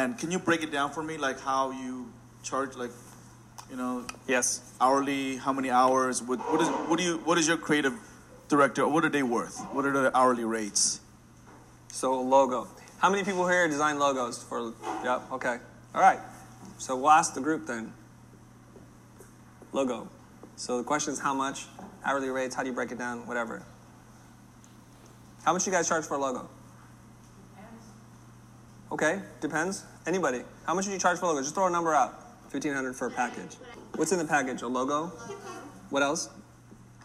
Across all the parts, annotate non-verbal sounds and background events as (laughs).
And can you break it down for me, like how you charge, like, you know, Yes. hourly, how many hours? What, what is what do you what is your creative director? What are they worth? What are the hourly rates? So logo. How many people here design logos for? Yep. Okay. All right. So we'll ask the group then. Logo. So the question is how much, hourly rates, how do you break it down, whatever. How much you guys charge for a logo? Okay, depends. Anybody? How much did you charge for a logo? Just throw a number out. Fifteen hundred for a package. What's in the package? A logo. What else?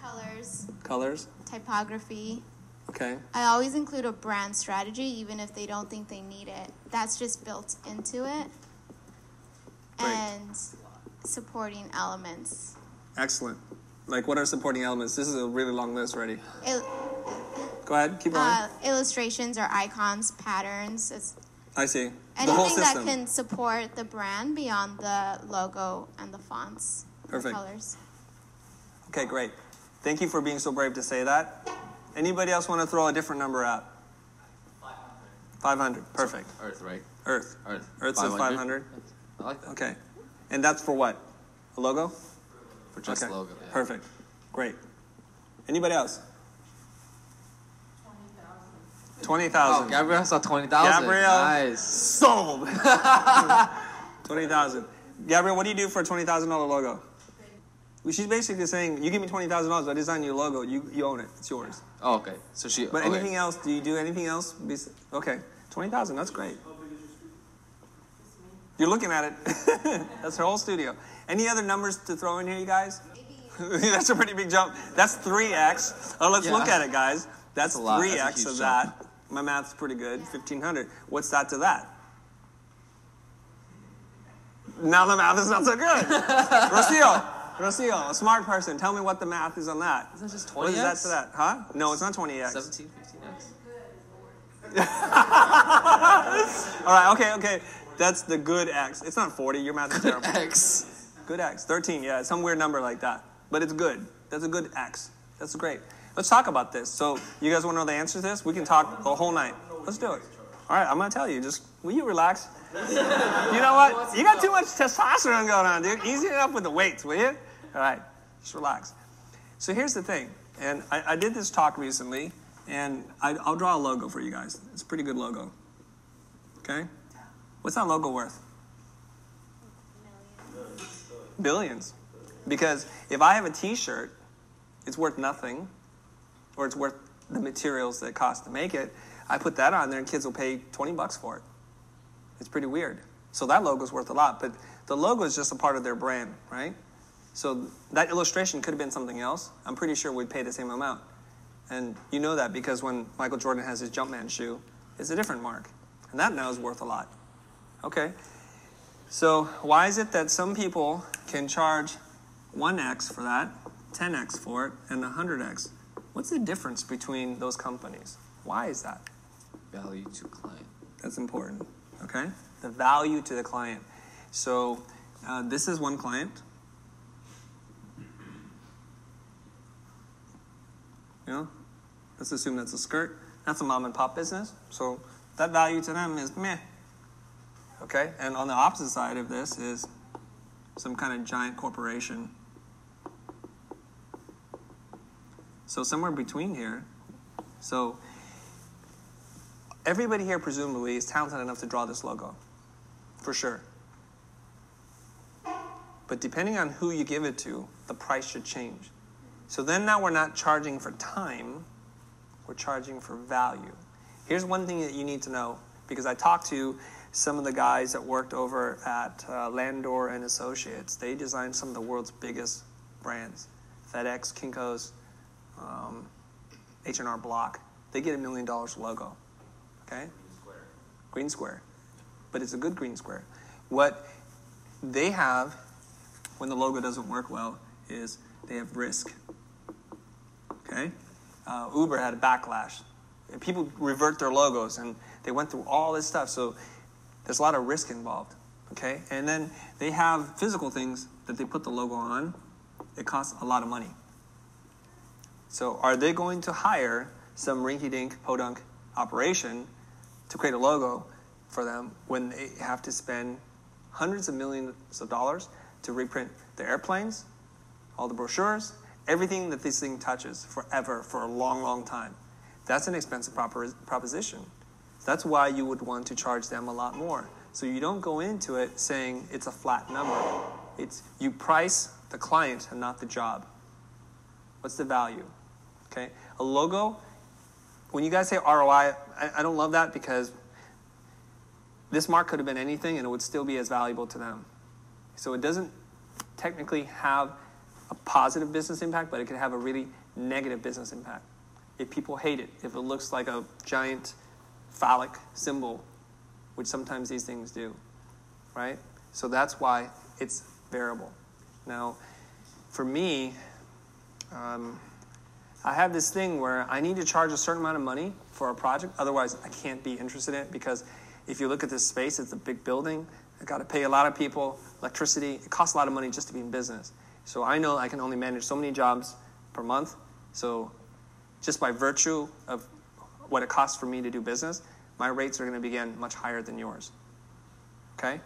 colors, Colors. typography. Okay. I always include a brand strategy, even if they don't think they need it. That's just built into it. Great. And supporting elements. Excellent. Like what are supporting elements? This is a really long list already. Go ahead. Keep going. uh, illustrations or icons, patterns. It's I see. The whole anything that can support the brand beyond the logo and the fonts, Perfect. colors. Okay, great. Thank you for being so brave to say that. Anybody else want to throw a different number out? 500. 500, Perfect. Earth, right? Earth. Earth. Earth says 500. I like that. Okay. And that's for what? A logo? For just okay. logo. Yeah. Perfect. Great. Anybody else? 20,000. Oh, Gabriel saw twenty thousand. Gabriel. Nice. Sold. (laughs) 20,000. Gabriel, what do you do for a $20,000 logo? Well, She's basically saying, you give me $20,000, I design your logo, you, you own it, it's yours. Oh, okay. So she. But okay. anything else? Do you do anything else? Okay, twenty thousand. That's great. You're looking at it. (laughs) that's her whole studio. Any other numbers to throw in here, you guys? (laughs) that's a pretty big jump. That's three x. Oh, let's Yeah. look at it, guys. That's That's a lot. three x of jump. that. My math's pretty good. Fifteen hundred. What's that to that? Now the math is not so good. (laughs) Rocio, Rocio, a smart person, tell me what the math is on that. Isn't it just What is that 20x? to that? Huh? No, it's not 20x. 17, 15x. (laughs) All right, okay, okay. That's the good X. It's not 40. Your math is terrible. X. Good X. 13, yeah, some weird number like that. But it's good. That's a good X. That's great. Let's talk about this. So, you guys want to know the answer to this? We can talk the whole night. Let's do it. All right, I'm going to tell you. Just, will you relax? (laughs) you know what? You got too much testosterone going on, dude. Easy up with the weights, will you? All right, just relax. So, here's the thing. And I, I did this talk recently, and I, I'll draw a logo for you guys. It's a pretty good logo. Okay? What's that logo worth? Billions. Because if I have a t shirt, it's worth nothing, or it's worth the materials that cost to make it. I put that on there, and kids will pay 20 bucks for it. It's pretty weird. So that logo's worth a lot, but the logo is just a part of their brand, right? So that illustration could have been something else. I'm pretty sure we'd pay the same amount. And you know that because when Michael Jordan has his Jumpman shoe, it's a different mark. And that now is worth a lot. Okay. So why is it that some people can charge 1x for that, 10x for it, and 100x? What's the difference between those companies? Why is that? Value to client. That's important. Okay? The value to the client. So uh, this is one client. You know, let's assume that's a skirt. That's a mom and pop business. So that value to them is meh. Okay? And on the opposite side of this is some kind of giant corporation. So somewhere between here. So everybody here presumably is talented enough to draw this logo. For sure. But depending on who you give it to, the price should change. So then now we're not charging for time, we're charging for value. Here's one thing that you need to know because I talked to some of the guys that worked over at uh, Landor and Associates. They designed some of the world's biggest brands: FedEx, Kinko's, um, H&R Block. They get a million dollars logo. Okay? Green square. But it's a good green square. What they have when the logo doesn't work well is they have risk. Okay? Uh, Uber had a backlash. People revert their logos and they went through all this stuff. So there's a lot of risk involved. Okay? And then they have physical things that they put the logo on. It costs a lot of money. So are they going to hire some rinky dink podunk operation to create a logo for them when they have to spend hundreds of millions of dollars to reprint the airplanes, all the brochures, everything that this thing touches forever for a long, long time. That's an expensive proposition. That's why you would want to charge them a lot more. So you don't go into it saying it's a flat number. It's you price the client and not the job. What's the value? Okay, a logo. When you guys say ROI, I, I don't love that because this mark could have been anything and it would still be as valuable to them. So it doesn't technically have a positive business impact, but it could have a really negative business impact. If people hate it, if it looks like a giant phallic symbol, which sometimes these things do, right? So that's why it's variable. Now, for me, um, I have this thing where I need to charge a certain amount of money for a project, otherwise, I can't be interested in it because if you look at this space, it's a big building. I've got to pay a lot of people, electricity. It costs a lot of money just to be in business. So I know I can only manage so many jobs per month. So just by virtue of what it costs for me to do business, my rates are going to be again much higher than yours. Okay?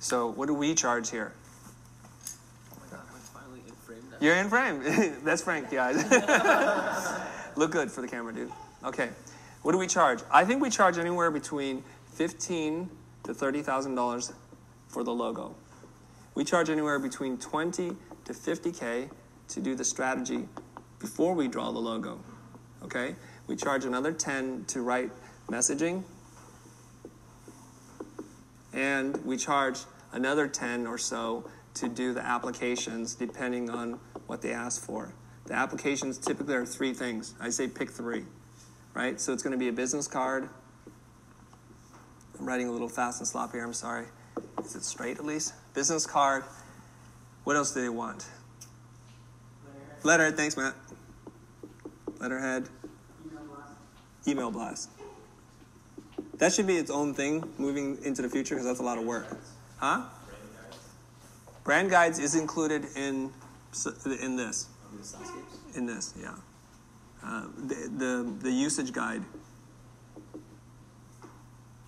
So what do we charge here? Oh my god, I'm finally in frame now. You're in frame. (laughs) That's Frank, guys. (laughs) Look good for the camera, dude. Okay. What do we charge? I think we charge anywhere between fifteen to thirty thousand dollars for the logo. We charge anywhere between twenty to fifty k to do the strategy before we draw the logo. Okay. We charge another ten to write messaging, and we charge another 10 or so to do the applications depending on what they ask for. The applications typically are three things. I say pick three, right? So it's going to be a business card. I'm writing a little fast and sloppy here, I'm sorry. Is it straight at least? Business card. What else do they want? Letterhead, thanks, Matt. Letterhead. Email blast. That should be its own thing moving into the future because that's a lot of work. Huh? Brand guides is included in in this. In this, yeah. Uh, the, the the usage guide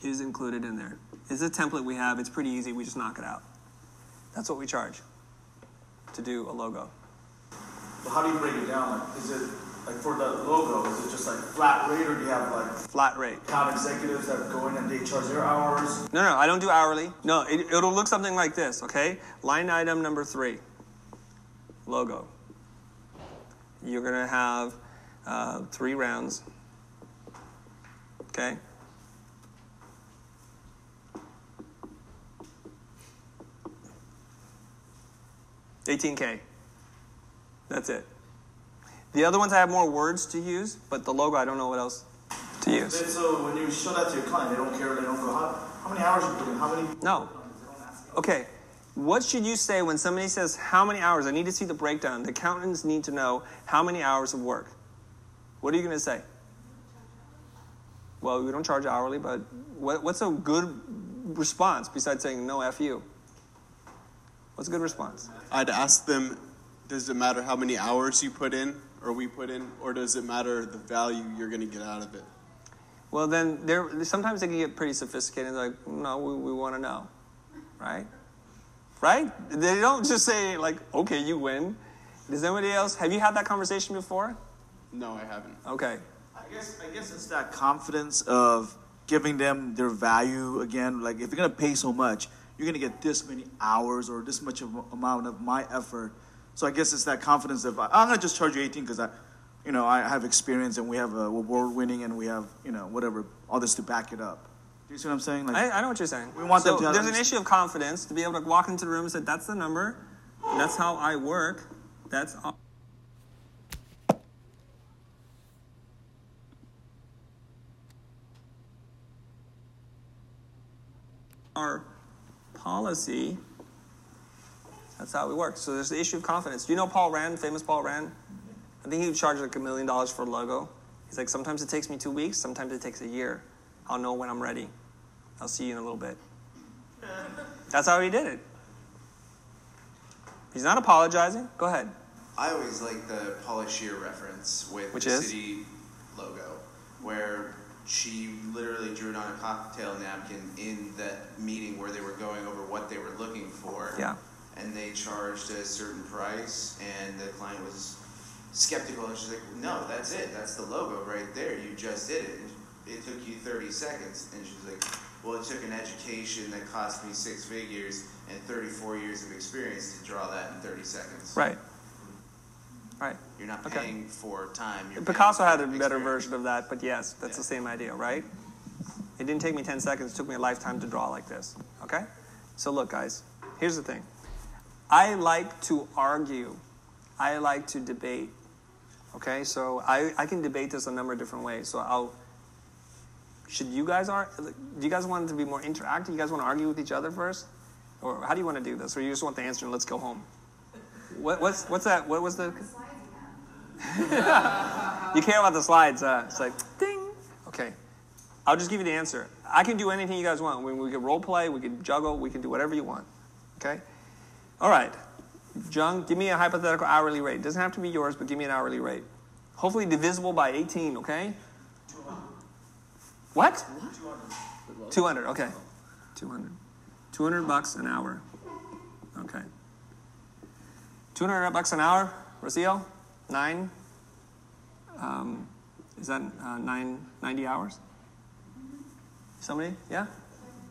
is included in there. It's a template we have. It's pretty easy. We just knock it out. That's what we charge to do a logo. But how do you break it down? Like, is it like for the logo? Is it just like flat rate, or do you have like Flat rate. Top executives that go in and they charge their hours? No, no, I don't do hourly. No, it, it'll look something like this, okay? Line item number three logo. You're going to have uh, three rounds, okay? Eighteen K. That's it. The other ones I have more words to use, but the logo I don't know what else to use. So when you show that to your client, they don't care. They don't go, how, how many hours you put in? How many? No. Okay. What should you say when somebody says, How many hours? I need to see the breakdown. The accountants need to know how many hours of work. What are you going to say? Well, we don't charge hourly, but what, what's a good response besides saying no F you? What's a good response? I'd ask them, does it matter how many hours you put in or we put in, or does it matter the value you're going to get out of it? Well, then they're, sometimes they can get pretty sophisticated. Like, no, we, we want to know, right? Right? They don't just say like, okay, you win. Does anybody else have you had that conversation before? No, I haven't. Okay. I guess I guess it's that confidence of giving them their value again. Like if you're gonna pay so much, you're gonna get this many hours or this much of amount of my effort. So I guess it's that confidence of I'm gonna just charge you 18 because I, you know, I have experience and we have a award winning and we have you know whatever all this to back it up. You see what I'm saying? Like I, I know what you're saying. We want so them to There's an issue of confidence to be able to walk into the room and say, "That's the number. That's how I work. That's all." our policy. That's how we work. So there's the issue of confidence. Do you know Paul Rand, famous Paul Rand? I think he charged like a million dollars for a logo. He's like, sometimes it takes me two weeks, sometimes it takes a year. I'll know when I'm ready. I'll see you in a little bit. That's how he did it. He's not apologizing. Go ahead. I always like the Paula Scher reference with Which the is? Citi logo, where she literally drew it on a cocktail napkin in that meeting where they were going over what they were looking for. Yeah. And they charged a certain price, and the client was skeptical, and she's like, "No, that's it. That's the logo right there. You just did it. It took you 30 seconds." And she's like, "Well, it took an education that cost me six figures and 34 years of experience to draw that in 30 seconds." Right. Right. You're not Okay. paying for time. You're Picasso had a better version of that, but yes, that's the same idea, right? It didn't take me 10 seconds, it took me a lifetime to draw like this, okay? So look, guys, here's the thing. I like to argue, I like to debate, okay? So I, I can debate this a number of different ways. So I'll, should you guys, are, do you guys want it to be more interactive? You guys want to argue with each other first? Or how do you want to do this? Or you just want the answer and let's go home? What, what's, what's that? What was the. (laughs) You care about the slides, uh, it's like ding. Okay, I'll just give you the answer. I can do anything you guys want. We, we can role play, we can juggle, we can do whatever you want. Okay. All right, Jung, give me a hypothetical hourly rate. It doesn't have to be yours, but give me an hourly rate. Hopefully divisible by 18. Okay. What? 200. 200, Okay. 200. 200 bucks an hour. Okay. 200 bucks an hour, Rocio? Nine? Um, is that uh, nine, 90 hours? Somebody? Yeah?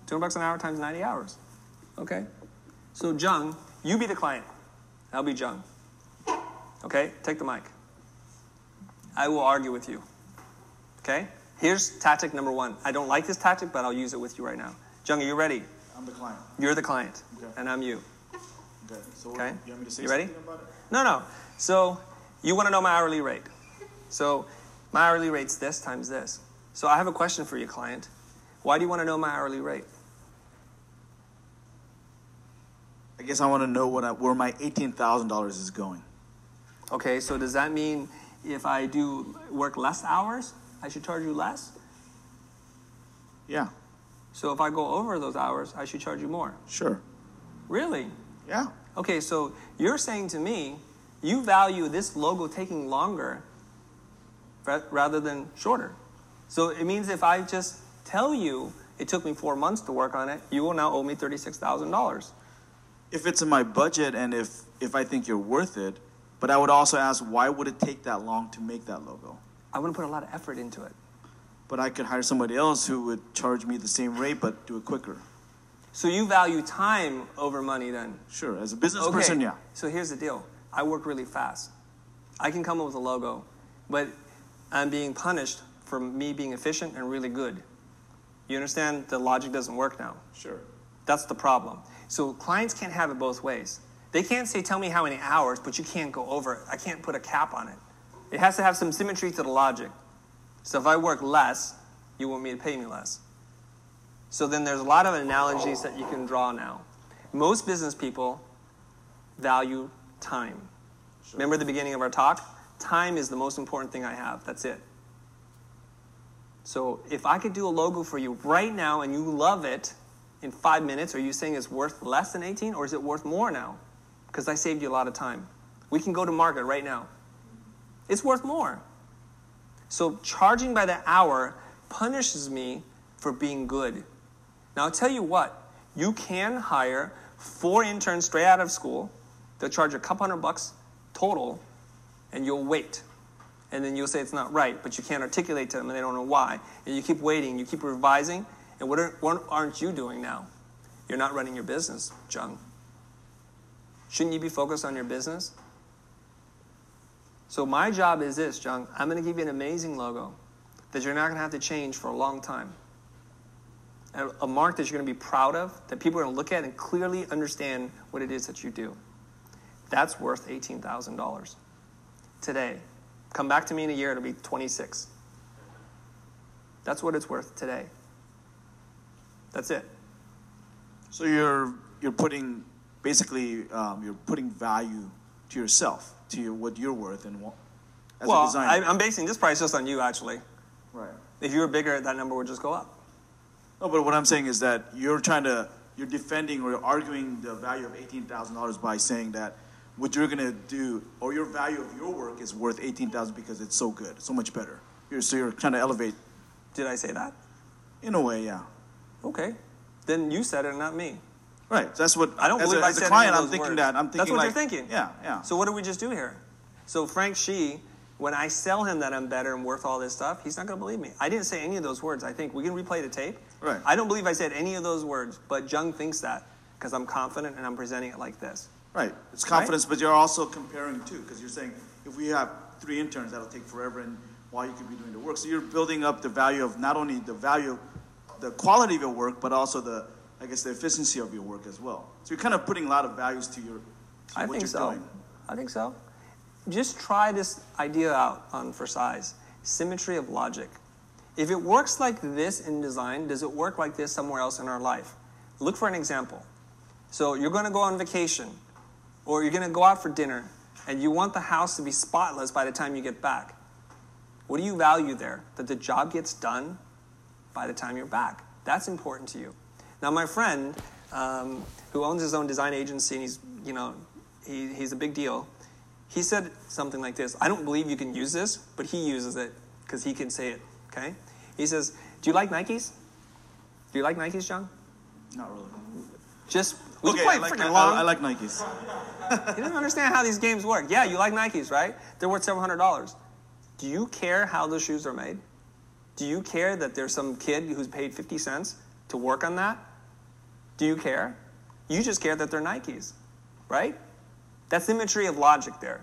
200 bucks an hour times 90 hours. Okay. So, Jung, you be the client. I'll be Jung. Okay? Take the mic. I will argue with you. Okay? Here's tactic number one. I don't like this tactic, but I'll use it with you right now. Jung, are you ready? I'm the client. You're the client, Okay. and I'm you. Okay. So Okay. you want me to say You ready? something about it? No, no. So you want to know my hourly rate. So my hourly rate's this times this. So I have a question for you, client. Why do you want to know my hourly rate? I guess I want to know what I, where my eighteen thousand dollars is going. Okay, so does that mean if I do work less hours, I should charge you less? Yeah. So if I go over those hours, I should charge you more. Sure. Really? Yeah. Okay, so you're saying to me, you value this logo taking longer rather than shorter. So it means if I just tell you it took me four months to work on it, you will now owe me $36,000. If it's in my budget and if if I think you're worth it, but I would also ask why would it take that long to make that logo? I want to put a lot of effort into it. But I could hire somebody else who would charge me the same rate but do it quicker. So you value time over money then? Sure. As a business Okay, person, yeah. So here's the deal I work really fast. I can come up with a logo, but I'm being punished for me being efficient and really good. You understand the logic doesn't work now? Sure. That's the problem. So clients can't have it both ways. They can't say, tell me how many hours, but you can't go over it. I can't put a cap on it. It has to have some symmetry to the logic. So if I work less, you want me to pay me less. So then there's a lot of analogies that you can draw now. Most business people value time. Remember the beginning of our talk? Time is the most important thing I have. That's it. So if I could do a logo for you right now and you love it in five minutes, are you saying it's worth less than 18 or is it worth more now? Because I saved you a lot of time. We can go to market right now. It's worth more. So charging by the hour punishes me for being good. Now I'll tell you what, you can hire four interns straight out of school. They'll charge a couple hundred bucks total, and you'll wait. And then you'll say it's not right, but you can't articulate to them and they don't know why. And you keep waiting, you keep revising, and what, are, what aren't you doing now? You're not running your business, Jung. Shouldn't you be focused on your business? So my job is this, John. I'm going to give you an amazing logo that you're not going to have to change for a long time. A, mark that you're going to be proud of, that people are going to look at and clearly understand what it is that you do. That's worth $18,000 today. Come back to me in a year, it'll be 26. That's what it's worth today. That's it. So you're you're putting basically um, you're putting value to yourself, to your, what you're worth, and what, as a designer. I, I'm basing this price just on you, actually. right. If you were bigger, that number would just go up. No, but what I'm saying is that you're trying to you're defending or you're arguing the value of eighteen thousand dollars by saying that what you're gonna do or your value of your work is worth eighteen thousand because it's so good, so much better. You're, so you're trying to elevate Did I say that? In a way, yeah. Okay. Then you said it, and not me. Right. That's what I don't as believe a, I as said a client. I'm thinking words. that. I'm thinking That's what like, you're thinking. Yeah, yeah. So what do we just do here? So Frank Shee, when I sell him that I'm better and worth all this stuff, he's not going to believe me. I didn't say any of those words. I think we can replay the tape. Right. I don't believe I said any of those words, but Jung thinks that because I'm confident and I'm presenting it like this. Right. It's confidence, but you're also comparing too, because you're saying if we have three interns, that'll take forever, and while you could be doing the work, so you're building up the value of not only the value, the quality of your work, but also the, I guess, the efficiency of your work as well. So you're kind of putting a lot of values to your, to I what think you're so. doing. I think so. Just try this idea out on for size. Symmetry of logic. If it works like this in design, does it work like this somewhere else in our life? Look for an example. So you're going to go on vacation, or you're going to go out for dinner, and you want the house to be spotless by the time you get back. What do you value there? That the job gets done by the time you're back. That's important to you. Now, my friend, um, who owns his own design agency, and he's, you know, he, he's a big deal. He said something like this. I don't believe you can use this, but he uses it because he can say it. Okay? He says, "Do you like Nikes? Do you like Nikes, John? Not really. Just we Okay, play I like, freaking I, long. I like Nikes. (laughs) You don't understand how these games work. Yeah, you like Nikes, right? They're worth several hundred dollars. Do you care how those shoes are made? Do you care that there's some kid who's paid 50 cents to work on that? Do you care? You just care that they're Nikes, right? That's symmetry of logic there.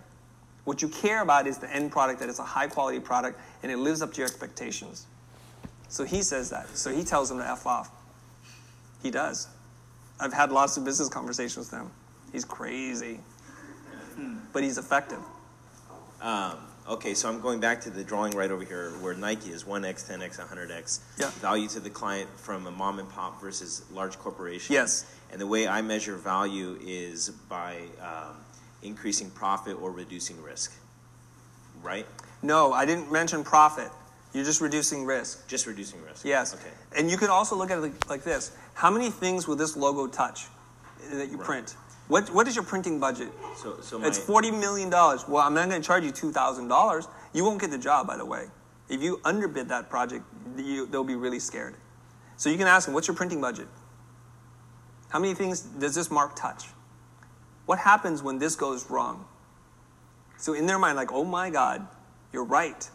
What you care about is the end product, that it's a high quality product, and it lives up to your expectations. So he says that. So he tells them to F off. He does. I've had lots of business conversations with him. He's crazy, but he's effective. Um, okay, so I'm going back to the drawing right over here where Nike is 1x, 10x, 100x. Yeah. Value to the client from a mom and pop versus large corporation. Yes. And the way I measure value is by um, increasing profit or reducing risk. Right? No, I didn't mention profit. You're just reducing risk. Just reducing risk. Yes. Okay. And you can also look at it like, like this. How many things will this logo touch that you Right. print? What, what is your printing budget? So, so my, It's $40 million. Well, I'm not going to charge you $2,000. You won't get the job, by the way. If you underbid that project, you, they'll be really scared. So you can ask them, what's your printing budget? How many things does this mark touch? What happens when this goes wrong? So in their mind, like, oh my God, you're right.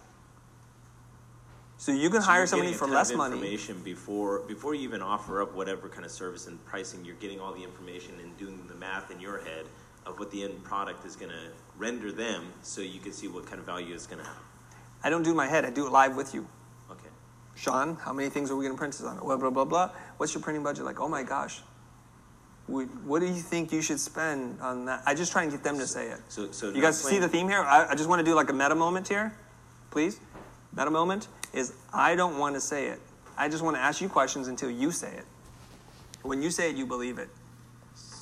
So you can so hire somebody for less money. information before before you even offer up whatever kind of service and pricing. You're getting all the information and doing the math in your head of what the end product is going to render them, so you can see what kind of value it's going to have. I don't do my head. I do it live with you. Okay. Sean, how many things are we going to print this on? Blah, blah, blah, blah. What's your printing budget like? Oh my gosh. What do you think you should spend on that? I just try and get them to say it. So, so You guys see the theme here? I, I just want to do like a meta moment here, please. Meta moment is I don't want to say it. I just want to ask you questions until you say it. When you say it, you believe it.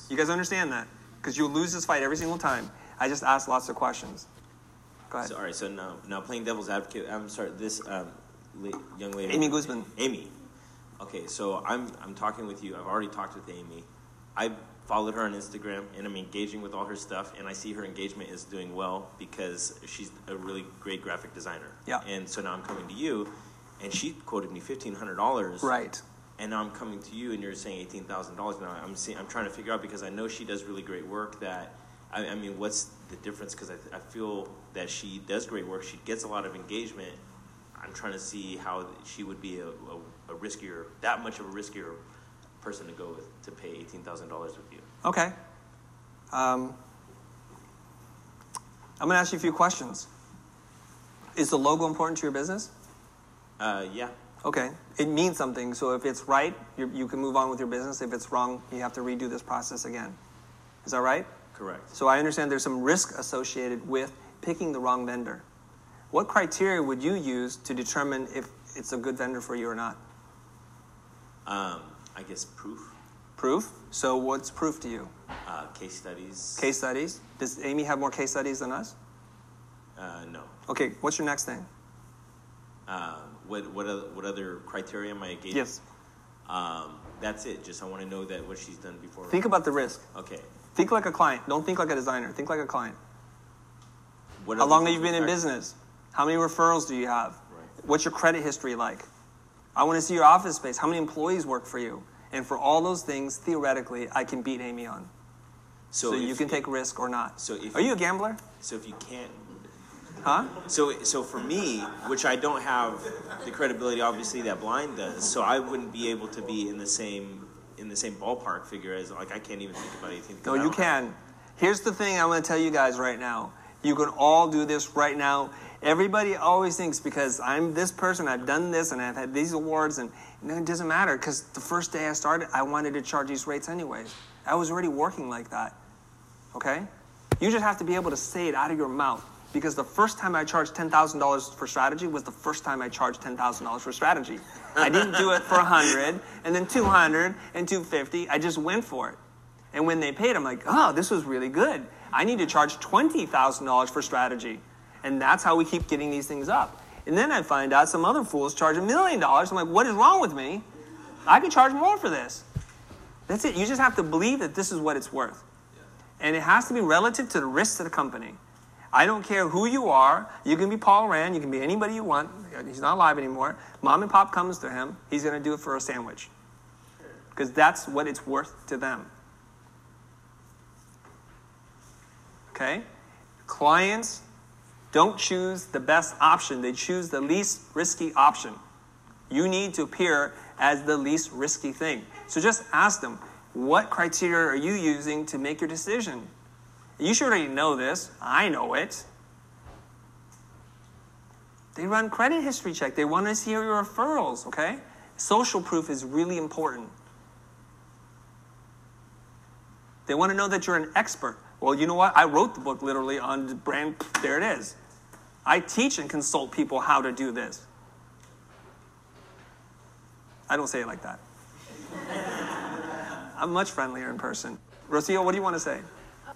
You guys understand that? Because you'll lose this fight every single time. I just ask lots of questions. Go ahead. So, all right. So now, now playing devil's advocate. I'm sorry. This um, la- young lady, Amy Guzman. Amy. Okay. So I'm I'm talking with you. I've already talked with Amy. I followed her on Instagram and I'm engaging with all her stuff. And I see her engagement is doing well because she's a really great graphic designer. Yeah. And so now I'm coming to you, and she quoted me fifteen hundred dollars. Right. And now I'm coming to you, and you're saying eighteen thousand dollars. Now I'm seeing, I'm trying to figure out because I know she does really great work. That I, I mean, what's the difference? Because I, I feel that she does great work. She gets a lot of engagement. I'm trying to see how she would be a, a, a riskier, that much of a riskier person to go with to pay eighteen thousand dollars with you. Okay. Um, I'm going to ask you a few questions. Is the logo important to your business? Uh, yeah. Okay. It means something. So if it's right, you you can move on with your business. If it's wrong, you have to redo this process again. Is that right? Correct. So I understand there's some risk associated with picking the wrong vendor. What criteria would you use to determine if it's a good vendor for you or not? Um, I guess proof, Proof. So what's proof to you? uh, case studies. Case studies. Does Amy have more case studies than us? Uh, no. Okay. What's your next thing? Uh, what what other, what other criteria am I engaging? Yes. Um, that's it. Just I want to know that what she's done before. Think about the risk. Okay. Think like a client. Don't think like a designer. Think like a client. What How long have you been in business? How many referrals do you have? Right. What's your credit history like? I want to see your office space. How many employees work for you? And for all those things, theoretically, I can beat Amy on. So, you can take risk or not. So if Are you a gambler? So if you can't, Huh? so so for me, which I don't have the credibility, obviously that blind does. So I wouldn't be able to be in the same in the same ballpark figure as like I can't even think about anything. No, you can. Here's the thing I'm going to tell you guys right now. You can all do this right now. Everybody always thinks because I'm this person, I've done this, and I've had these awards, and know, it doesn't matter because the first day I started, I wanted to charge these rates anyways. I was already working like that. Okay? You just have to be able to say it out of your mouth. Because the first time I charged $10,000 for strategy was the first time I charged $10,000 for strategy. I didn't do it for 100 and then 200 and 250. I just went for it. And when they paid, I'm like, oh, this was really good. I need to charge $20,000 for strategy. And that's how we keep getting these things up. And then I find out some other fools charge a million dollars. I'm like, what is wrong with me? I can charge more for this. That's it. You just have to believe that this is what it's worth. And it has to be relative to the risk to the company. I don't care who you are. You can be Paul Rand. You can be anybody you want. He's not alive anymore. Mom and pop comes to him. He's going to do it for a sandwich. Because that's what it's worth to them. Okay? Clients don't choose the best option, they choose the least risky option. You need to appear as the least risky thing. So just ask them, what criteria are you using to make your decision? You should already know this. I know it. They run credit history check. They want to see your referrals, okay? Social proof is really important. They want to know that you're an expert. Well, you know what? I wrote the book literally on brand. There it is. I teach and consult people how to do this. I don't say it like that. (laughs) I'm much friendlier in person. Rocio, what do you want to say?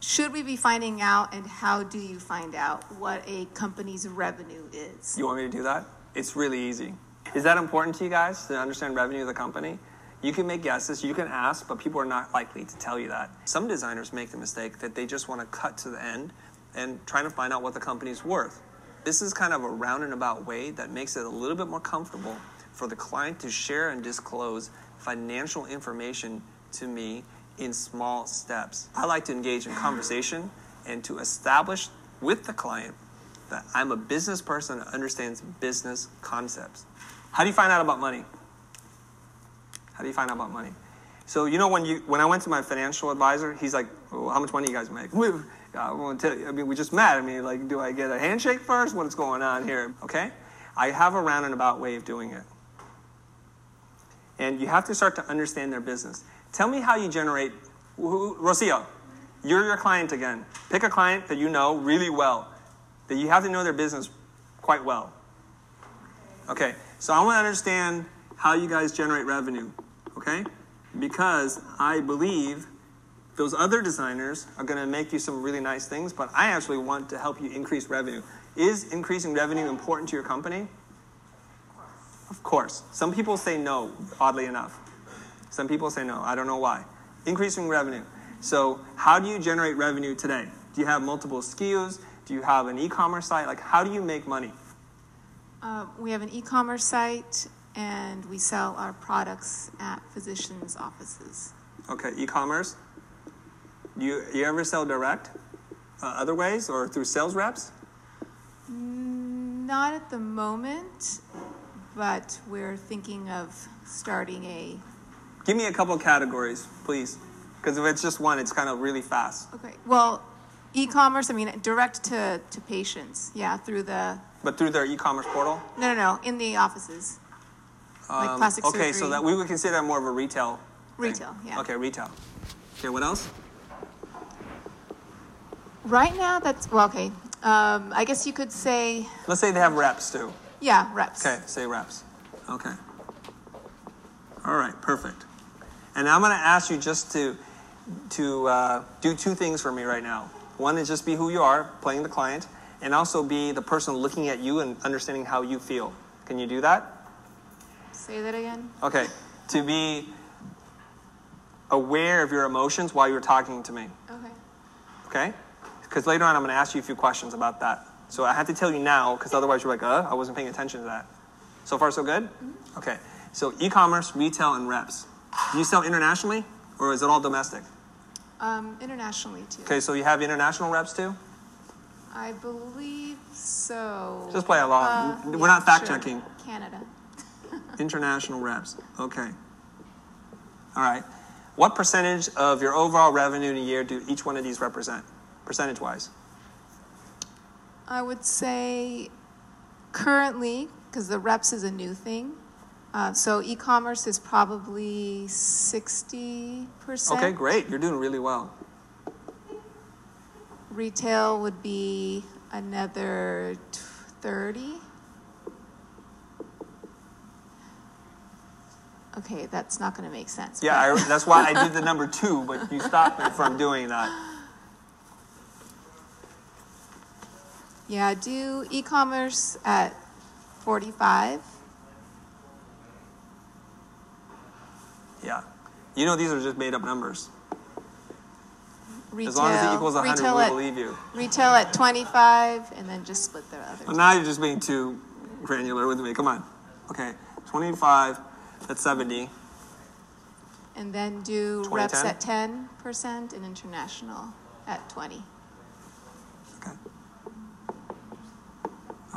Should we be finding out, and how do you find out what a company's revenue is? You want me to do that? It's really easy. Is that important to you guys to understand revenue of the company? You can make guesses, you can ask, but people are not likely to tell you that. Some designers make the mistake that they just want to cut to the end and trying to find out what the company's worth. This is kind of a round and about way that makes it a little bit more comfortable for the client to share and disclose financial information to me in small steps. I like to engage in conversation and to establish with the client that I'm a business person that understands business concepts. How do you find out about money? How do you find out about money? So you know when you when I went to my financial advisor, he's like, well, "How much money you guys make?" (laughs) I won't tell you. I mean, we just met. I mean, like, do I get a handshake first? What's going on here? Okay, I have a roundabout way of doing it, and you have to start to understand their business. Tell me how you generate. Who, Rocio, you're your client again. Pick a client that you know really well, that you have to know their business quite well. Okay, so I want to understand how you guys generate revenue, okay? Because I believe those other designers are going to make you some really nice things, but I actually want to help you increase revenue. Is increasing revenue important to your company? Of course. Some people say no, oddly enough. Some people say no. I don't know why. Increasing revenue. So, how do you generate revenue today? Do you have multiple SKUs? Do you have an e commerce site? Like, how do you make money? Uh, we have an e-commerce site, and we sell our products at physicians' offices. Okay, e-commerce. Do you, you ever sell direct, uh, other ways, or through sales reps? Not at the moment, but we're thinking of starting a. Give me a couple categories, please, because if it's just one, it's kind of really fast. Okay. Well, e-commerce. I mean, direct to to patients. Yeah, through the. But through their e-commerce portal. No, no, no. In the offices. Like Um, plastic okay, so that we would consider that more of a retail. thing. Retail, yeah. Okay, retail. Okay, what else? Right now, that's well. Okay. Um, I guess you could say, Let's say they have reps too. yeah, reps. Okay, say reps. Okay. All right, perfect. And I'm going to ask you just to to uh, do two things for me right now. One is just be who you are, playing the client, and also be the person looking at you and understanding how you feel. Can you do that? Say that again. Okay. To be aware of your emotions while you're talking to me. Okay. Okay? Because later on, I'm going to ask you a few questions about that. So I have to tell you now, because otherwise you're like, uh, I wasn't paying attention to that. So far, so good? Okay. So e-commerce, retail, and reps. Do you sell internationally, or is it all domestic? Um, internationally too. Okay, so you have international reps too. I believe so. Just play along. Uh, We're yeah, not fact sure. checking. Canada. (laughs) International reps. Okay. All right. What percentage of your overall revenue in a year do each one of these represent, percentage wise? I would say currently, because the reps is a new thing, uh, so e-commerce is probably sixty percent. Okay, great. You're doing really well. Retail would be another thirty. Okay, that's not going to make sense. Yeah, I, that's why I did the number two, but you stopped me from doing that. Yeah, do e-commerce at 45. Yeah. You know, these are just made up numbers. Retail, As long as it equals 100, retail we at, believe you. Retail at 25, and then just split the other. Well, now you're just being too granular with me. Come on. Okay, 25, that's 70. And then do 20, reps 10? at 10% and international at 20.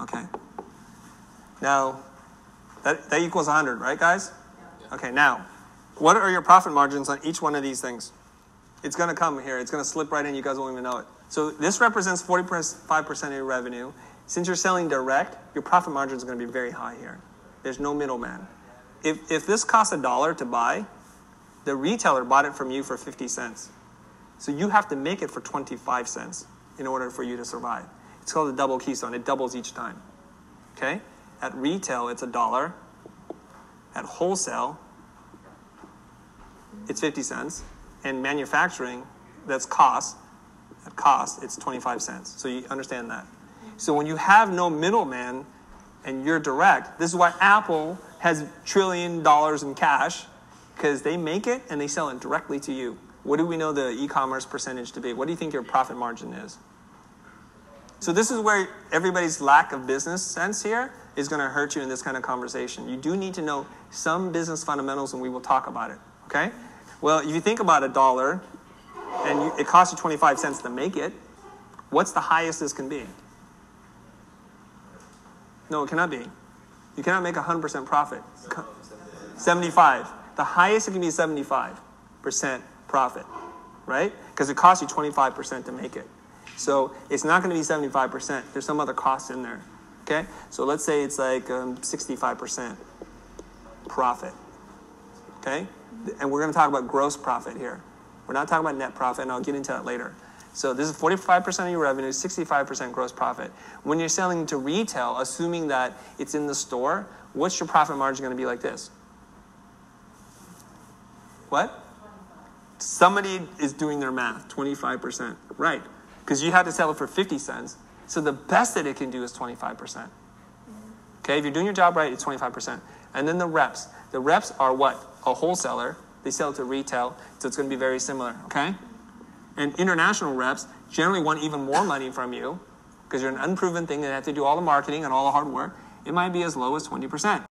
Okay. Now, that, that equals 100, right, guys? Okay, now, what are your profit margins on each one of these things? It's going to come here. It's going to slip right in. You guys won't even know it. So this represents 45% of your revenue. Since you're selling direct, your profit margin is going to be very high here. There's no middleman. If, if this costs a dollar to buy, the retailer bought it from you for 50 cents. So you have to make it for 25 cents in order for you to survive. It's called a double keystone. It doubles each time. Okay? At retail, it's a dollar. At wholesale, it's 50 cents. And manufacturing, that's cost. At cost, it's 25 cents. So you understand that. So when you have no middleman and you're direct, this is why Apple has trillion dollars in cash because they make it and they sell it directly to you. What do we know the e-commerce percentage to be? What do you think your profit margin is? So this is where everybody's lack of business sense here is going to hurt you in this kind of conversation. You do need to know some business fundamentals, and we will talk about it. Okay? Well, if you think about a dollar, and you, it costs you 25 cents to make it, what's the highest this can be? No, it cannot be. You cannot make 100% profit. 75. The highest it can be is 75% profit, right? Because it costs you 25% to make it. So it's not going to be 75%. There's some other costs in there. Okay? So let's say it's like um, 65% profit. Okay? And we're going to talk about gross profit here. We're not talking about net profit, and I'll get into that later. So this is 45% of your revenue, 65% gross profit. When you're selling to retail, assuming that it's in the store, what's your profit margin going to be like this? What? Somebody is doing their math, 25%. Right. Because you had to sell it for 50 cents. So the best that it can do is 25%. Okay, if you're doing your job right, it's 25%. And then the reps. The reps are what? A wholesaler. They sell to retail, so it's going to be very similar. Okay? And international reps generally want even more money from you because you're an unproven thing that have to do all the marketing and all the hard work. It might be as low as 20%.